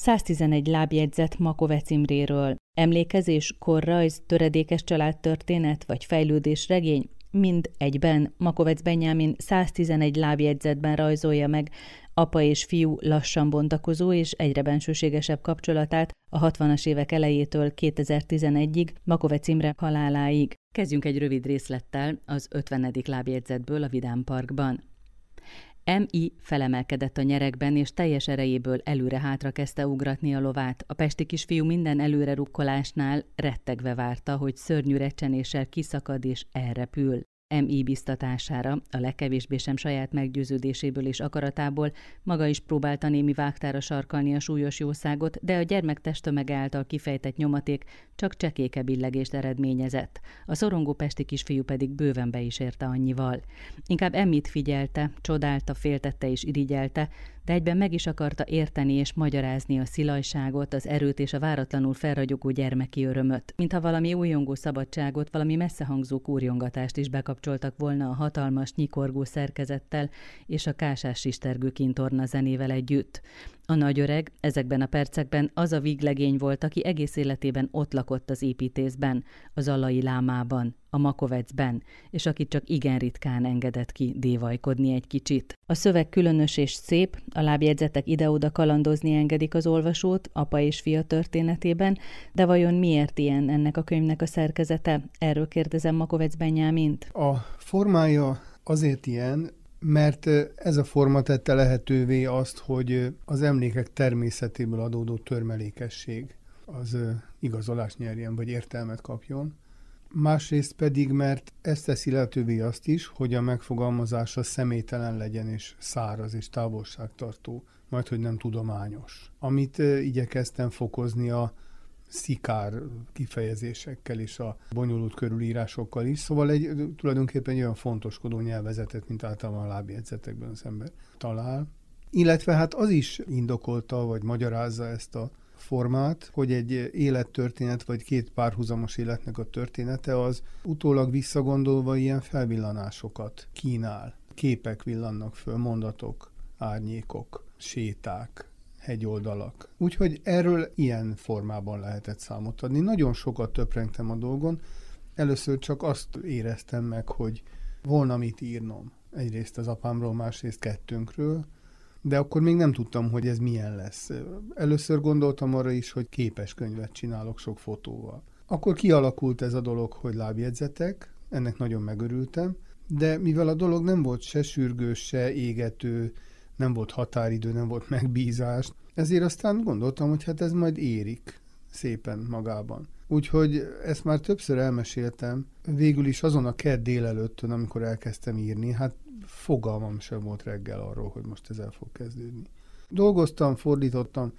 111 lábjegyzet Makovec Imréről. Emlékezés, korrajz, töredékes családtörténet vagy fejlődés regény, mind egyben Makovec Benyámin 111 lábjegyzetben rajzolja meg apa és fiú lassan bontakozó és egyre bensőségesebb kapcsolatát a 60-as évek elejétől 2011-ig, Makovec Imre haláláig. Kezdjünk egy rövid részlettel az 50. lábjegyzetből a Vidám Parkban. M.I. felemelkedett a nyerekben, és teljes erejéből előre-hátra kezdte ugratni a lovát. A pesti kisfiú minden előre rukkolásnál rettegve várta, hogy szörnyű recsenéssel kiszakad és elrepül. MI biztatására, a legkevésbé sem saját meggyőződéséből és akaratából maga is próbálta némi vágtára sarkalni a súlyos jószágot, de a gyermek testtömege által kifejtett nyomaték csak csekéke billegést eredményezett. A szorongó pesti kisfiú pedig bőven be is érte annyival. Inkább Emmit figyelte, csodálta, féltette és irigyelte, de egyben meg is akarta érteni és magyarázni a szilajságot, az erőt és a váratlanul felragyogó gyermeki örömöt, mintha valami újongó szabadságot, valami messzehangzó kúrjongatást is bekapcsoltak volna a hatalmas, nyikorgó szerkezettel és a kásás sistergő kintorna zenével együtt. A nagyöreg ezekben a percekben az a víglegény volt, aki egész életében ott lakott az építészben, az alai lámában, a makovecben, és akit csak igen ritkán engedett ki dévajkodni egy kicsit. A szöveg különös és szép, a lábjegyzetek ide-oda kalandozni engedik az olvasót, apa és fia történetében, de vajon miért ilyen ennek a könyvnek a szerkezete? Erről kérdezem Makovec Benyámint. A formája azért ilyen, mert ez a forma tette lehetővé azt, hogy az emlékek természetéből adódó törmelékesség az igazolást nyerjen, vagy értelmet kapjon. Másrészt pedig, mert ezt teszi lehetővé azt is, hogy a megfogalmazása személytelen legyen, és száraz, és távolságtartó, majd hogy nem tudományos. Amit igyekeztem fokozni a szikár kifejezésekkel és a bonyolult körülírásokkal is. Szóval egy, tulajdonképpen egy olyan fontoskodó nyelvezetet, mint általában a lábjegyzetekben az ember talál. Illetve hát az is indokolta, vagy magyarázza ezt a formát, hogy egy élettörténet, vagy két párhuzamos életnek a története az utólag visszagondolva ilyen felvillanásokat kínál. Képek villannak föl, mondatok, árnyékok, séták, hegyoldalak. Úgyhogy erről ilyen formában lehetett számot adni. Nagyon sokat töprengtem a dolgon. Először csak azt éreztem meg, hogy volna mit írnom. Egyrészt az apámról, másrészt kettőnkről, de akkor még nem tudtam, hogy ez milyen lesz. Először gondoltam arra is, hogy képes könyvet csinálok sok fotóval. Akkor kialakult ez a dolog, hogy lábjegyzetek, ennek nagyon megörültem, de mivel a dolog nem volt se sürgős, se égető, nem volt határidő, nem volt megbízás. Ezért aztán gondoltam, hogy hát ez majd érik szépen magában. Úgyhogy ezt már többször elmeséltem, végül is azon a kedd délelőttön, amikor elkezdtem írni, hát fogalmam sem volt reggel arról, hogy most ez el fog kezdődni. Dolgoztam, fordítottam,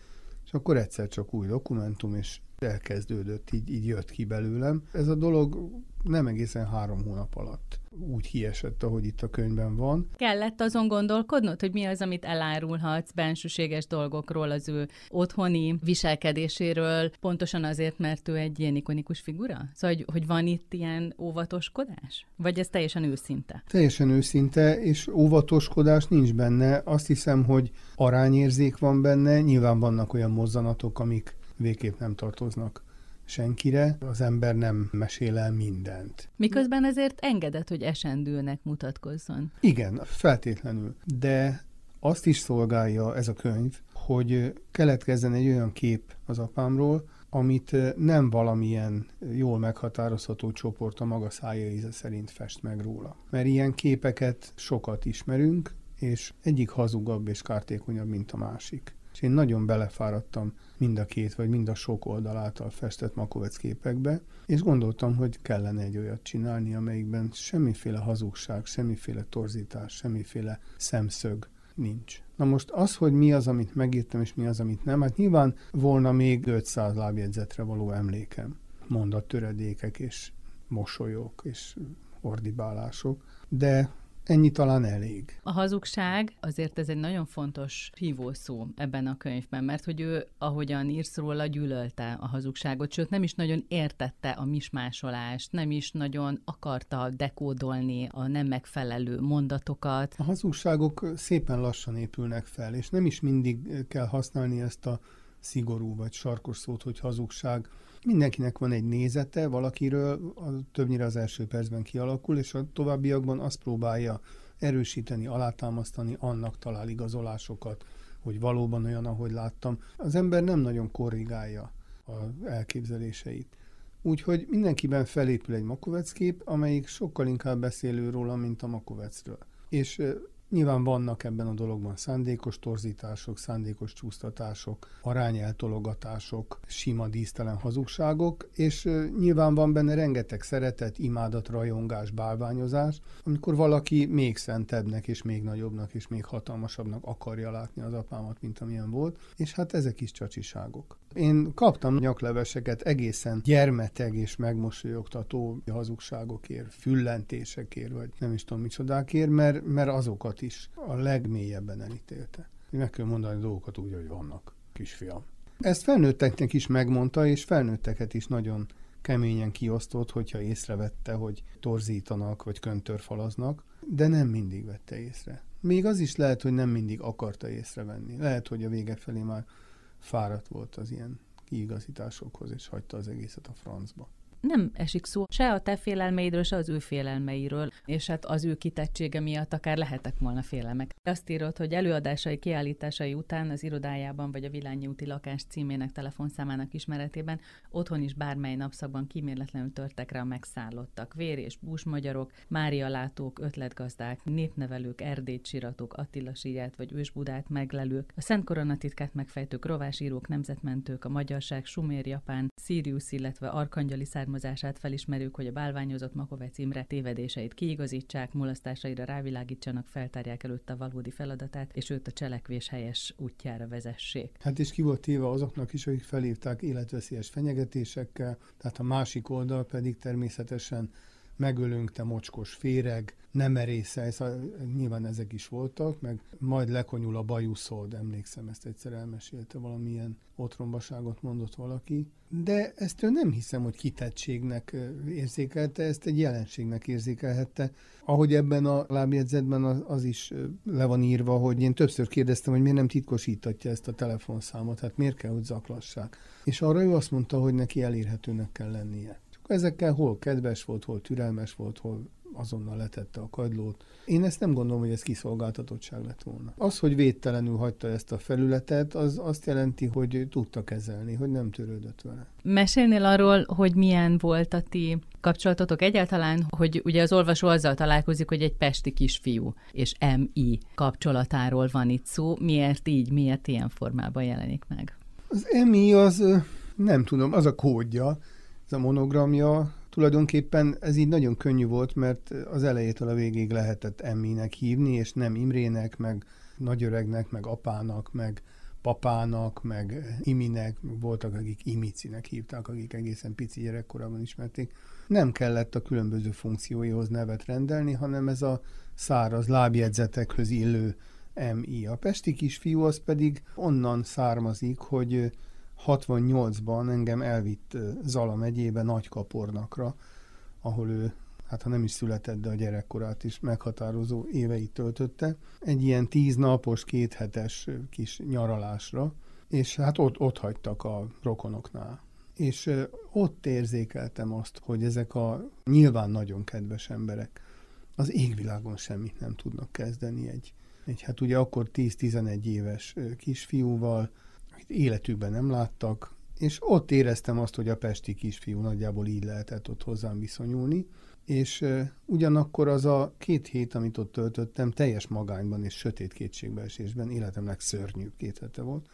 és akkor egyszer csak új dokumentum, és elkezdődött, így, így jött ki belőlem. Ez a dolog nem egészen három hónap alatt úgy kiesett, ahogy itt a könyvben van. Kellett azon gondolkodnod, hogy mi az, amit elárulhatsz bensőséges dolgokról, az ő otthoni viselkedéséről, pontosan azért, mert ő egy ilyen ikonikus figura? Szóval, hogy, hogy van itt ilyen óvatoskodás? Vagy ez teljesen őszinte? Teljesen őszinte, és óvatoskodás nincs benne. Azt hiszem, hogy arányérzék van benne, nyilván vannak olyan mozzanatok, amik végképp nem tartoznak senkire, az ember nem mesél el mindent. Miközben ezért engedett, hogy esendőnek mutatkozzon. Igen, feltétlenül. De azt is szolgálja ez a könyv, hogy keletkezzen egy olyan kép az apámról, amit nem valamilyen jól meghatározható csoport a maga szája íze szerint fest meg róla. Mert ilyen képeket sokat ismerünk, és egyik hazugabb és kártékonyabb, mint a másik. És én nagyon belefáradtam mind a két, vagy mind a sok oldal által festett Makovec képekbe, és gondoltam, hogy kellene egy olyat csinálni, amelyikben semmiféle hazugság, semmiféle torzítás, semmiféle szemszög nincs. Na most az, hogy mi az, amit megírtam, és mi az, amit nem, hát nyilván volna még 500 lábjegyzetre való emlékem. Mondattöredékek és mosolyok és ordibálások, de Ennyi talán elég. A hazugság azért ez egy nagyon fontos hívószó ebben a könyvben, mert hogy ő, ahogyan írsz róla, gyűlölte a hazugságot, sőt nem is nagyon értette a mismásolást, nem is nagyon akarta dekódolni a nem megfelelő mondatokat. A hazugságok szépen lassan épülnek fel, és nem is mindig kell használni ezt a szigorú vagy sarkos szót, hogy hazugság. Mindenkinek van egy nézete valakiről, a, többnyire az első percben kialakul, és a továbbiakban azt próbálja erősíteni, alátámasztani, annak talál igazolásokat, hogy valóban olyan, ahogy láttam. Az ember nem nagyon korrigálja az elképzeléseit. Úgyhogy mindenkiben felépül egy Makovec kép, amelyik sokkal inkább beszél róla, mint a Makovecről. És Nyilván vannak ebben a dologban szándékos torzítások, szándékos csúsztatások, arányeltologatások, sima dísztelen hazugságok, és nyilván van benne rengeteg szeretet, imádat, rajongás, bálványozás, amikor valaki még szentebbnek, és még nagyobbnak, és még hatalmasabbnak akarja látni az apámat, mint amilyen volt, és hát ezek is csacsiságok. Én kaptam nyakleveseket egészen gyermeteg és megmosolyogtató hazugságokért, füllentésekért, vagy nem is tudom micsodákért, mert, mert azokat is a legmélyebben elítélte. Meg kell mondani a dolgokat úgy, hogy vannak, kisfiam. Ezt felnőtteknek is megmondta, és felnőtteket is nagyon keményen kiosztott, hogyha észrevette, hogy torzítanak, vagy köntörfalaznak, de nem mindig vette észre. Még az is lehet, hogy nem mindig akarta észrevenni. Lehet, hogy a vége felé már fáradt volt az ilyen kiigazításokhoz, és hagyta az egészet a francba nem esik szó se a te félelmeidről, se az ő félelmeiről, és hát az ő kitettsége miatt akár lehetek volna félelmek. Azt írod, hogy előadásai, kiállításai után az irodájában vagy a Vilányi úti lakás címének telefonszámának ismeretében otthon is bármely napszakban kíméletlenül törtek rá a megszállottak. Vér és bús magyarok, Mária látók, ötletgazdák, népnevelők, erdétsiratok, Attila sírját vagy ősbudát meglelők, a Szent Koronatitkát megfejtők, rovásírók, nemzetmentők, a magyarság, sumér, japán, Sirius, illetve arkangyali származású származását felismerők, hogy a bálványozott Makovec Imre tévedéseit kiigazítsák, mulasztásaira rávilágítsanak, feltárják előtt a valódi feladatát, és őt a cselekvés helyes útjára vezessék. Hát és ki volt téve azoknak is, akik felírták életveszélyes fenyegetésekkel, tehát a másik oldal pedig természetesen megölünk, te mocskos féreg, nem merészelsz, nyilván ezek is voltak, meg majd lekonyul a bajuszod, emlékszem, ezt egyszer elmesélte, valamilyen otrombaságot mondott valaki, de ezt ő nem hiszem, hogy kitettségnek érzékelte, ezt egy jelenségnek érzékelhette. Ahogy ebben a lábjegyzetben az is le van írva, hogy én többször kérdeztem, hogy miért nem titkosítatja ezt a telefonszámot, hát miért kell, hogy zaklassák. És arra ő azt mondta, hogy neki elérhetőnek kell lennie. Csak ezekkel hol kedves volt, hol türelmes volt, hol azonnal letette a kagylót. Én ezt nem gondolom, hogy ez kiszolgáltatottság lett volna. Az, hogy védtelenül hagyta ezt a felületet, az azt jelenti, hogy tudta kezelni, hogy nem törődött vele. Mesélnél arról, hogy milyen volt a ti kapcsolatotok egyáltalán, hogy ugye az olvasó azzal találkozik, hogy egy pesti kisfiú és MI kapcsolatáról van itt szó. Miért így, miért ilyen formában jelenik meg? Az MI az, nem tudom, az a kódja, ez a monogramja, Tulajdonképpen ez így nagyon könnyű volt, mert az elejétől a végig lehetett Emminek hívni, és nem Imrének, meg nagyöregnek, meg apának, meg papának, meg Iminek, voltak, akik Imicinek hívták, akik egészen pici gyerekkorában ismerték. Nem kellett a különböző funkcióihoz nevet rendelni, hanem ez a száraz lábjegyzetekhöz illő MI. A pesti kisfiú az pedig onnan származik, hogy 68-ban engem elvitt Zala megyébe Nagykapornakra, ahol ő, hát ha nem is született, de a gyerekkorát is meghatározó éveit töltötte, egy ilyen tíz napos, kéthetes kis nyaralásra, és hát ott, ott hagytak a rokonoknál. És ott érzékeltem azt, hogy ezek a nyilván nagyon kedves emberek az égvilágon semmit nem tudnak kezdeni egy, egy hát ugye akkor 10-11 éves kisfiúval, életükben nem láttak, és ott éreztem azt, hogy a pesti kisfiú nagyjából így lehetett ott hozzám viszonyulni, és ugyanakkor az a két hét, amit ott töltöttem, teljes magányban és sötét kétségbeesésben életem legszörnyűbb két hete volt.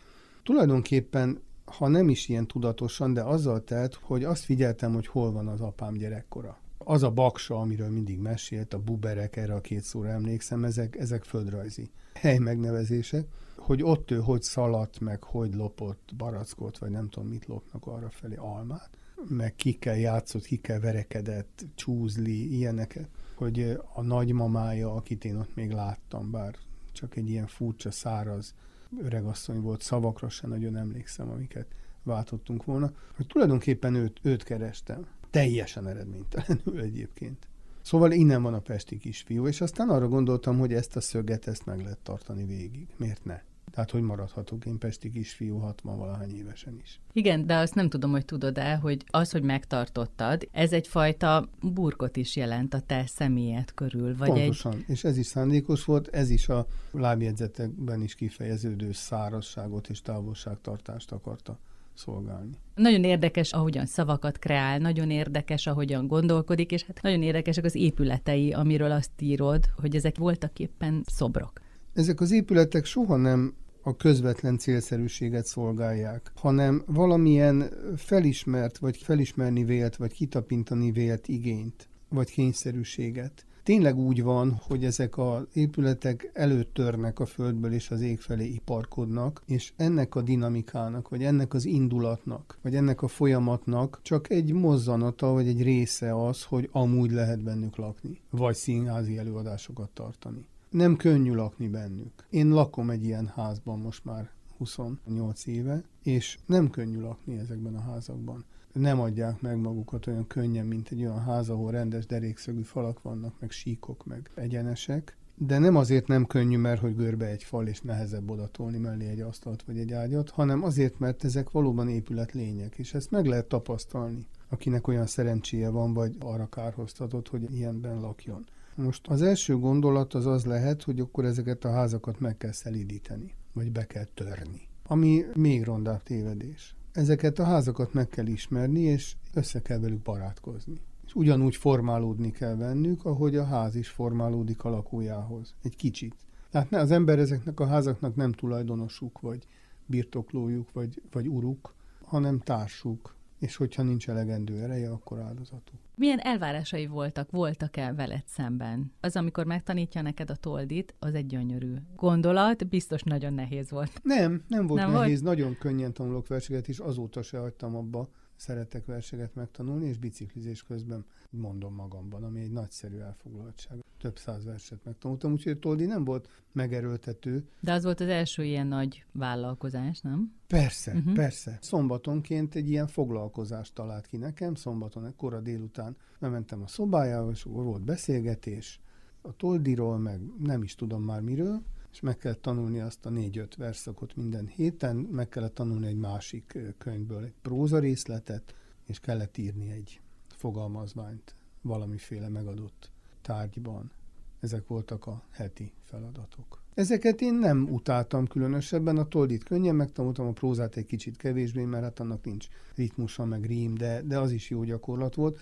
Tulajdonképpen, ha nem is ilyen tudatosan, de azzal telt, hogy azt figyeltem, hogy hol van az apám gyerekkora. Az a baksa, amiről mindig mesélt, a buberek, erre a két szóra emlékszem, ezek, ezek földrajzi hely megnevezések hogy ott ő hogy szaladt, meg hogy lopott barackot, vagy nem tudom mit lopnak arra felé, almát, meg kikkel játszott, kikkel verekedett, csúzli, ilyeneket, hogy a nagymamája, akit én ott még láttam, bár csak egy ilyen furcsa, száraz öregasszony volt, szavakra sem nagyon emlékszem, amiket váltottunk volna, hogy tulajdonképpen őt, őt kerestem. Teljesen eredménytelenül egyébként. Szóval innen van a pesti kisfiú, és aztán arra gondoltam, hogy ezt a szöget, ezt meg lehet tartani végig. Miért ne? Tehát, hogy maradhatok én pesti kisfiú 60 valahány évesen is. Igen, de azt nem tudom, hogy tudod-e, hogy az, hogy megtartottad, ez egyfajta burkot is jelent a te személyed körül. Vagy Pontosan, egy... és ez is szándékos volt, ez is a lábjegyzetekben is kifejeződő szárazságot és távolságtartást akarta szolgálni. Nagyon érdekes, ahogyan szavakat kreál, nagyon érdekes, ahogyan gondolkodik, és hát nagyon érdekesek az épületei, amiről azt írod, hogy ezek voltak éppen szobrok. Ezek az épületek soha nem a közvetlen célszerűséget szolgálják, hanem valamilyen felismert, vagy felismerni vélt, vagy kitapintani vélt igényt, vagy kényszerűséget. Tényleg úgy van, hogy ezek az épületek előttörnek a földből és az ég felé iparkodnak, és ennek a dinamikának, vagy ennek az indulatnak, vagy ennek a folyamatnak csak egy mozzanata, vagy egy része az, hogy amúgy lehet bennük lakni, vagy színházi előadásokat tartani nem könnyű lakni bennük. Én lakom egy ilyen házban most már 28 éve, és nem könnyű lakni ezekben a házakban. Nem adják meg magukat olyan könnyen, mint egy olyan ház, ahol rendes derékszögű falak vannak, meg síkok, meg egyenesek. De nem azért nem könnyű, mert hogy görbe egy fal, és nehezebb odatolni mellé egy asztalt vagy egy ágyat, hanem azért, mert ezek valóban épület lények, és ezt meg lehet tapasztalni, akinek olyan szerencséje van, vagy arra kárhoztatott, hogy ilyenben lakjon. Most az első gondolat az az lehet, hogy akkor ezeket a házakat meg kell szelídíteni, vagy be kell törni. Ami még rondább tévedés. Ezeket a házakat meg kell ismerni, és össze kell velük barátkozni. És ugyanúgy formálódni kell bennük, ahogy a ház is formálódik a lakójához. Egy kicsit. Tehát az ember ezeknek a házaknak nem tulajdonosuk, vagy birtoklójuk, vagy, vagy uruk, hanem társuk, és hogyha nincs elegendő ereje, akkor áldozatuk. Milyen elvárásai voltak, voltak-e veled szemben? Az, amikor megtanítja neked a toldit, az egy gyönyörű gondolat, biztos nagyon nehéz volt. Nem, nem volt nem nehéz, volt? nagyon könnyen tanulok verseket, és azóta se hagytam abba. Szeretek verseket megtanulni, és biciklizés közben mondom magamban, ami egy nagyszerű elfoglaltság több száz verset megtanultam, úgyhogy a Toldi nem volt megerőltető. De az volt az első ilyen nagy vállalkozás, nem? Persze, uh-huh. persze. Szombatonként egy ilyen foglalkozást talált ki nekem, szombaton kora délután bementem a szobájába, és volt beszélgetés a Toldiról, meg nem is tudom már miről, és meg kellett tanulni azt a négy-öt verszakot minden héten, meg kellett tanulni egy másik könyvből egy próza részletet, és kellett írni egy fogalmazványt valamiféle megadott tárgyban. Ezek voltak a heti feladatok. Ezeket én nem utáltam különösebben, a toldit könnyen megtanultam, a prózát egy kicsit kevésbé, mert hát annak nincs ritmusa, meg rím, de, de az is jó gyakorlat volt.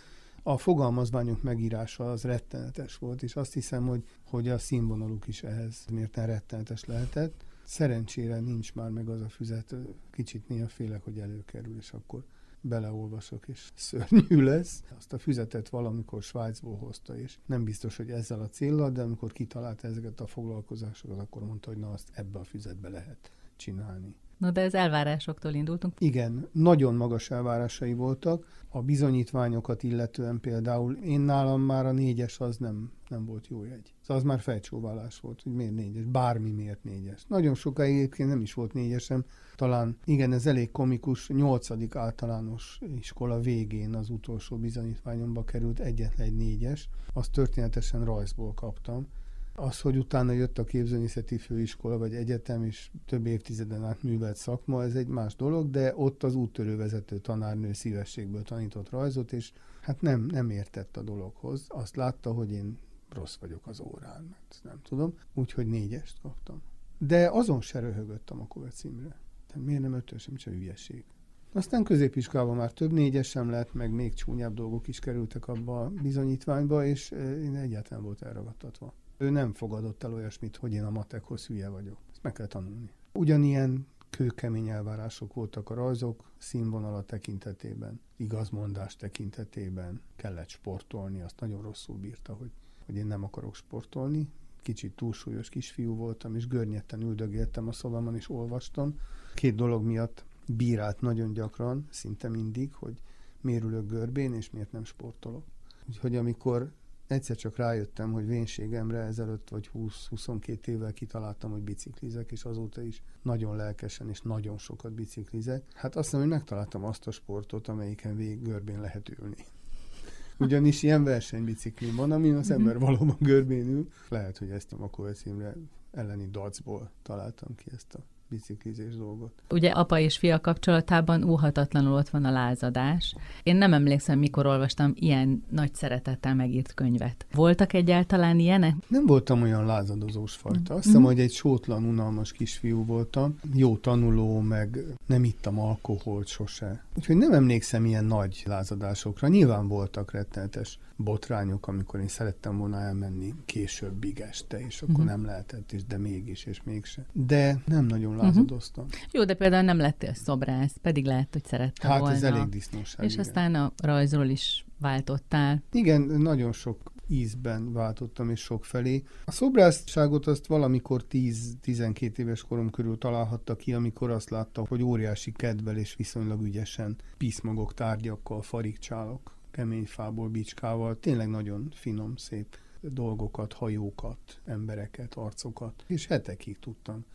A fogalmazványok megírása az rettenetes volt, és azt hiszem, hogy, hogy a színvonaluk is ehhez mérten rettenetes lehetett. Szerencsére nincs már meg az a füzet, kicsit néha félek, hogy előkerül, és akkor beleolvasok, és szörnyű lesz. Azt a füzetet valamikor Svájcból hozta, és nem biztos, hogy ezzel a célral, de amikor kitalálta ezeket a foglalkozásokat, akkor mondta, hogy na azt ebbe a füzetbe lehet csinálni. Na de az elvárásoktól indultunk. Igen, nagyon magas elvárásai voltak. A bizonyítványokat illetően például én nálam már a négyes az nem, nem volt jó jegy. Szóval az már fejcsóválás volt, hogy miért négyes, bármi miért négyes. Nagyon sokáig egyébként nem is volt négyesem, talán igen, ez elég komikus, nyolcadik általános iskola végén az utolsó bizonyítványomba került egyetlen egy négyes, azt történetesen rajzból kaptam, az, hogy utána jött a képzőművészeti főiskola vagy egyetem, és több évtizeden át művelt szakma, ez egy más dolog, de ott az úttörővezető tanárnő szívességből tanított rajzot, és hát nem, nem értett a dologhoz. Azt látta, hogy én rossz vagyok az órán, mert nem tudom, úgyhogy négyest kaptam. De azon se röhögöttem a Kovács címre. De miért nem ötös, nem csak hülyeség. Aztán középiskolában már több négyes sem lett, meg még csúnyább dolgok is kerültek abba a bizonyítványba, és eh, én egyáltalán volt elragadtatva. Ő nem fogadott el olyasmit, hogy én a matekhoz hülye vagyok. Ezt meg kell tanulni. Ugyanilyen kőkemény elvárások voltak a rajzok színvonala tekintetében, igazmondás tekintetében, kellett sportolni, azt nagyon rosszul bírta, hogy, hogy én nem akarok sportolni. Kicsit túlsúlyos kisfiú voltam, és görnyetten üldögéltem a szobában, és olvastam. Két dolog miatt bírált nagyon gyakran, szinte mindig, hogy miért ülök görbén, és miért nem sportolok. Úgyhogy amikor egyszer csak rájöttem, hogy vénségemre ezelőtt vagy 20-22 évvel kitaláltam, hogy biciklizek, és azóta is nagyon lelkesen és nagyon sokat biciklizek. Hát azt hiszem, hogy megtaláltam azt a sportot, amelyiken végig görbén lehet ülni. Ugyanis ilyen versenybiciklin van, ami az ember valóban görbén ül. Lehet, hogy ezt a Makovec elleni dacból találtam ki ezt a biciklizés dolgot. Ugye apa és fia kapcsolatában óhatatlanul ott van a lázadás. Én nem emlékszem, mikor olvastam ilyen nagy szeretettel megírt könyvet. Voltak egyáltalán ilyenek? Nem voltam olyan lázadozós fajta. Azt hiszem, mm. hogy egy sótlan, unalmas kisfiú voltam. Jó tanuló, meg nem ittam alkoholt sose. Úgyhogy nem emlékszem ilyen nagy lázadásokra. Nyilván voltak rettenetes botrányok, amikor én szerettem volna elmenni későbbig este, és akkor uh-huh. nem lehetett is, de mégis, és mégse. De nem nagyon mhm. lázadoztam. Uh-huh. Jó, de például nem lettél szobrász, pedig lehet, hogy szerettem hát, volna. Hát ez elég disznóság. És igen. aztán a rajzról is váltottál. Igen, nagyon sok ízben váltottam, és sok felé. A szobrászságot azt valamikor 10-12 éves korom körül találhatta ki, amikor azt látta, hogy óriási kedvel és viszonylag ügyesen piszmagok, tárgyakkal farigcsálok kemény fából, bicskával, tényleg nagyon finom, szép dolgokat, hajókat, embereket, arcokat, és hetekig tudtam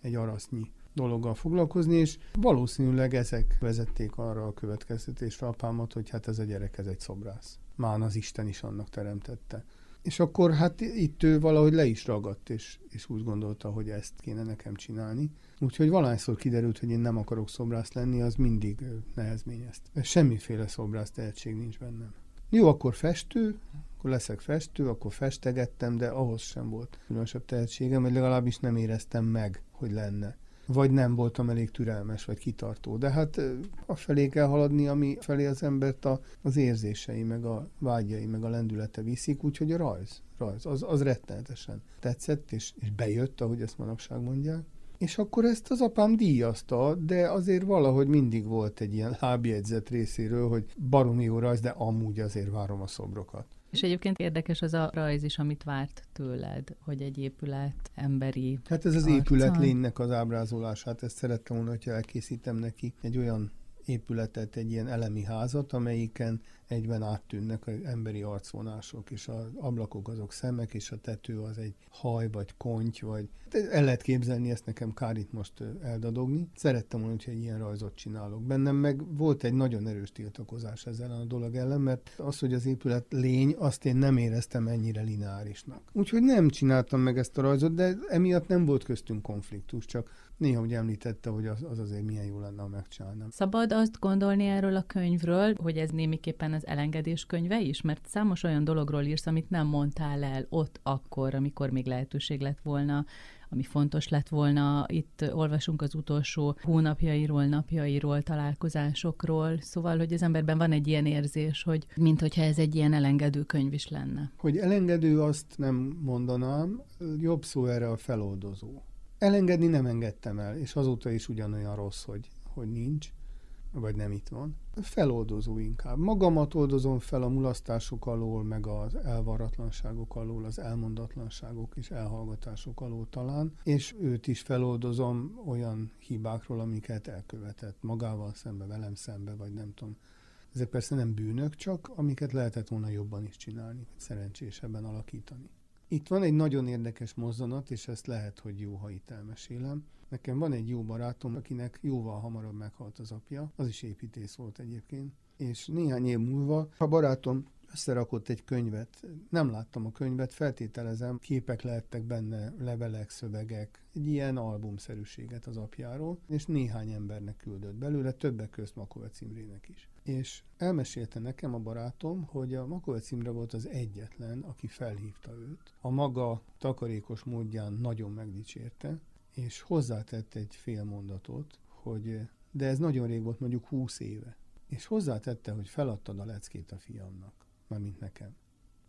egy arasznyi dologgal foglalkozni, és valószínűleg ezek vezették arra a következtetésre apámat, hogy hát ez a gyerek, ez egy szobrász. Már az Isten is annak teremtette. És akkor hát itt ő valahogy le is ragadt, és, és úgy gondolta, hogy ezt kéne nekem csinálni. Úgyhogy valahányszor kiderült, hogy én nem akarok szobrász lenni, az mindig nehezményezt. Semmiféle szobrász tehetség nincs bennem. Jó, akkor festő, akkor leszek festő, akkor festegettem, de ahhoz sem volt különösebb tehetségem, vagy legalábbis nem éreztem meg, hogy lenne vagy nem voltam elég türelmes, vagy kitartó. De hát a felé kell haladni, ami felé az embert a, az érzései, meg a vágyai, meg a lendülete viszik, úgyhogy a rajz, rajz, az, az rettenetesen tetszett, és, és bejött, ahogy ezt manapság mondják. És akkor ezt az apám díjazta, de azért valahogy mindig volt egy ilyen lábjegyzet részéről, hogy baromi jó rajz, de amúgy azért várom a szobrokat. És egyébként érdekes az a rajz is, amit várt tőled, hogy egy épület emberi Hát ez az arca. épület lénynek az ábrázolását, ezt szerettem volna, hogyha elkészítem neki egy olyan épületet, egy ilyen elemi házat, amelyiken egyben áttűnnek az emberi arcvonások, és az ablakok azok szemek, és a tető az egy haj, vagy konty, vagy el lehet képzelni, ezt nekem kár itt most eldadogni. Szerettem volna, hogy egy ilyen rajzot csinálok. Bennem meg volt egy nagyon erős tiltakozás ezzel a dolog ellen, mert az, hogy az épület lény, azt én nem éreztem ennyire lineárisnak. Úgyhogy nem csináltam meg ezt a rajzot, de emiatt nem volt köztünk konfliktus, csak néha úgy említette, hogy az, az azért milyen jó lenne, ha megcsinálnám. Szabad azt gondolni erről a könyvről, hogy ez némiképpen az elengedés könyve is, mert számos olyan dologról írsz, amit nem mondtál el ott akkor, amikor még lehetőség lett volna ami fontos lett volna. Itt olvasunk az utolsó hónapjairól, napjairól, találkozásokról, szóval, hogy az emberben van egy ilyen érzés, hogy mintha ez egy ilyen elengedő könyv is lenne. Hogy elengedő, azt nem mondanám, jobb szó erre a feloldozó. Elengedni nem engedtem el, és azóta is ugyanolyan rossz, hogy, hogy nincs vagy nem itt van. Feloldozó inkább. Magamat oldozom fel a mulasztások alól, meg az elvaratlanságok alól, az elmondatlanságok és elhallgatások alól talán, és őt is feloldozom olyan hibákról, amiket elkövetett magával szembe, velem szembe, vagy nem tudom. Ezek persze nem bűnök, csak amiket lehetett volna jobban is csinálni, szerencsésebben alakítani. Itt van egy nagyon érdekes mozzanat, és ezt lehet, hogy jó, ha itt elmesélem. Nekem van egy jó barátom, akinek jóval hamarabb meghalt az apja, az is építész volt egyébként, és néhány év múlva a barátom összerakott egy könyvet. Nem láttam a könyvet, feltételezem, képek lehettek benne, levelek, szövegek, egy ilyen albumszerűséget az apjáról, és néhány embernek küldött belőle, többek közt Makovec Imrének is. És elmesélte nekem a barátom, hogy a Makovec Imre volt az egyetlen, aki felhívta őt. A maga takarékos módján nagyon megdicsérte, és hozzátett egy fél mondatot, hogy de ez nagyon rég volt, mondjuk húsz éve. És hozzátette, hogy feladtad a leckét a fiamnak, mint nekem.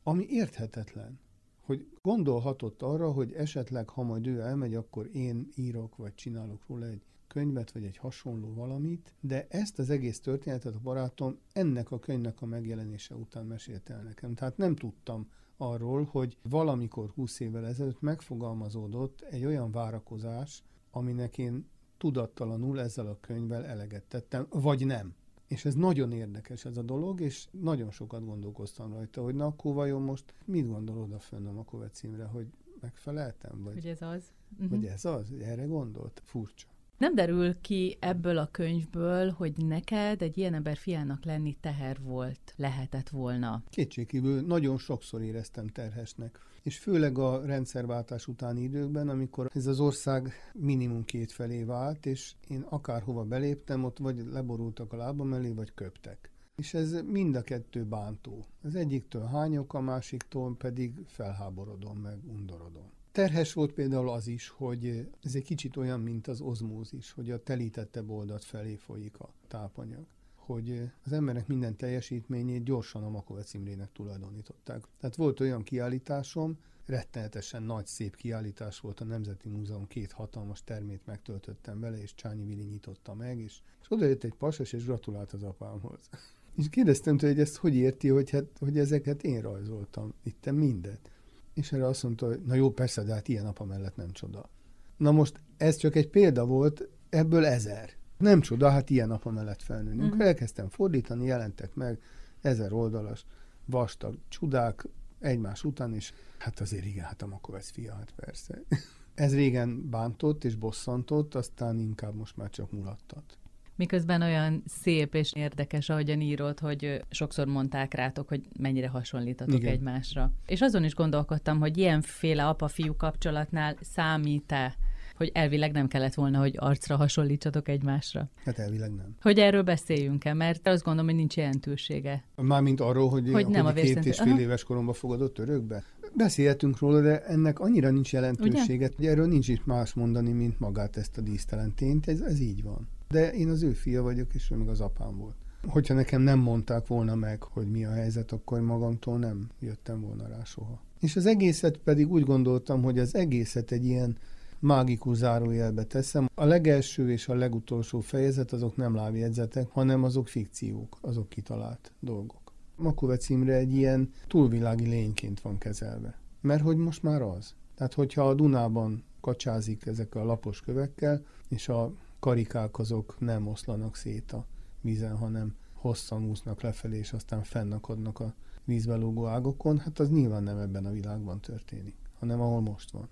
Ami érthetetlen, hogy gondolhatott arra, hogy esetleg, ha majd ő elmegy, akkor én írok, vagy csinálok róla egy könyvet, vagy egy hasonló valamit, de ezt az egész történetet a barátom ennek a könyvnek a megjelenése után mesélte el nekem. Tehát nem tudtam arról, hogy valamikor 20 évvel ezelőtt megfogalmazódott egy olyan várakozás, aminek én tudattalanul ezzel a könyvvel eleget tettem, vagy nem. És ez nagyon érdekes ez a dolog, és nagyon sokat gondolkoztam rajta, hogy na akkor vajon most mit gondolod a fönn a Makovec címre, hogy megfeleltem? Vagy, hogy ez az? Vagy uh-huh. ez az? Erre gondolt? Furcsa. Nem derül ki ebből a könyvből, hogy neked egy ilyen ember fiának lenni teher volt, lehetett volna. Kétségkívül nagyon sokszor éreztem terhesnek. És főleg a rendszerváltás utáni időkben, amikor ez az ország minimum két felé vált, és én akárhova beléptem, ott vagy leborultak a lábam elé, vagy köptek. És ez mind a kettő bántó. Az egyiktől hányok, a másiktól pedig felháborodom, meg undorodom. Terhes volt például az is, hogy ez egy kicsit olyan, mint az ozmózis, hogy a telítette oldat felé folyik a tápanyag hogy az emberek minden teljesítményét gyorsan a Makovec Imrének tulajdonították. Tehát volt olyan kiállításom, rettenetesen nagy, szép kiállítás volt a Nemzeti Múzeum, két hatalmas termét megtöltöttem vele, és Csányi Vili nyitotta meg, és, és oda jött egy pasas, és gratulált az apámhoz. És kérdeztem tőle, hogy ezt hogy érti, hogy, hát, hogy ezeket én rajzoltam, itt mindet. És erre azt mondta, hogy na jó, persze, de hát ilyen apa mellett nem csoda. Na most ez csak egy példa volt, ebből ezer. Nem csoda, hát ilyen apa mellett felnőni. Uh-huh. elkezdtem fordítani, jelentek meg ezer oldalas, vastag csodák egymás után, és hát azért igen, hát a Makovec fia, hát persze. ez régen bántott és bosszantott, aztán inkább most már csak mulattat. Miközben olyan szép és érdekes, ahogyan írod, hogy sokszor mondták rátok, hogy mennyire hasonlítatok Igen. egymásra. És azon is gondolkodtam, hogy ilyenféle apa-fiú kapcsolatnál számít-e hogy elvileg nem kellett volna, hogy arcra hasonlítsatok egymásra. Hát elvileg nem. Hogy erről beszéljünk-e, mert azt gondolom, hogy nincs jelentősége. Mármint arról, hogy, hogy, nem hogy a két és fél Aha. éves koromban fogadott örökbe? Beszélhetünk róla, de ennek annyira nincs jelentősége, Ugye? hogy erről nincs is más mondani, mint magát ezt a dísztelentényt. Ez, ez így van. De én az ő fia vagyok, és ő meg az apám volt. Hogyha nekem nem mondták volna meg, hogy mi a helyzet, akkor magamtól nem jöttem volna rá soha. És az egészet pedig úgy gondoltam, hogy az egészet egy ilyen mágikus zárójelbe teszem. A legelső és a legutolsó fejezet azok nem lábjegyzetek, hanem azok fikciók, azok kitalált dolgok. Makovec Imre egy ilyen túlvilági lényként van kezelve. Mert hogy most már az. Tehát, hogyha a Dunában kacsázik ezekkel a lapos kövekkel, és a karikák azok nem oszlanak szét a vízen, hanem hosszan úsznak lefelé, és aztán fennakadnak a vízbe lógó ágokon, hát az nyilván nem ebben a világban történik, hanem ahol most van.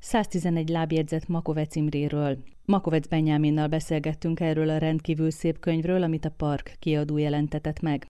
111 lábjegyzet Makovec Imréről. Makovec Benyáminnal beszélgettünk erről a rendkívül szép könyvről, amit a Park kiadó jelentetett meg.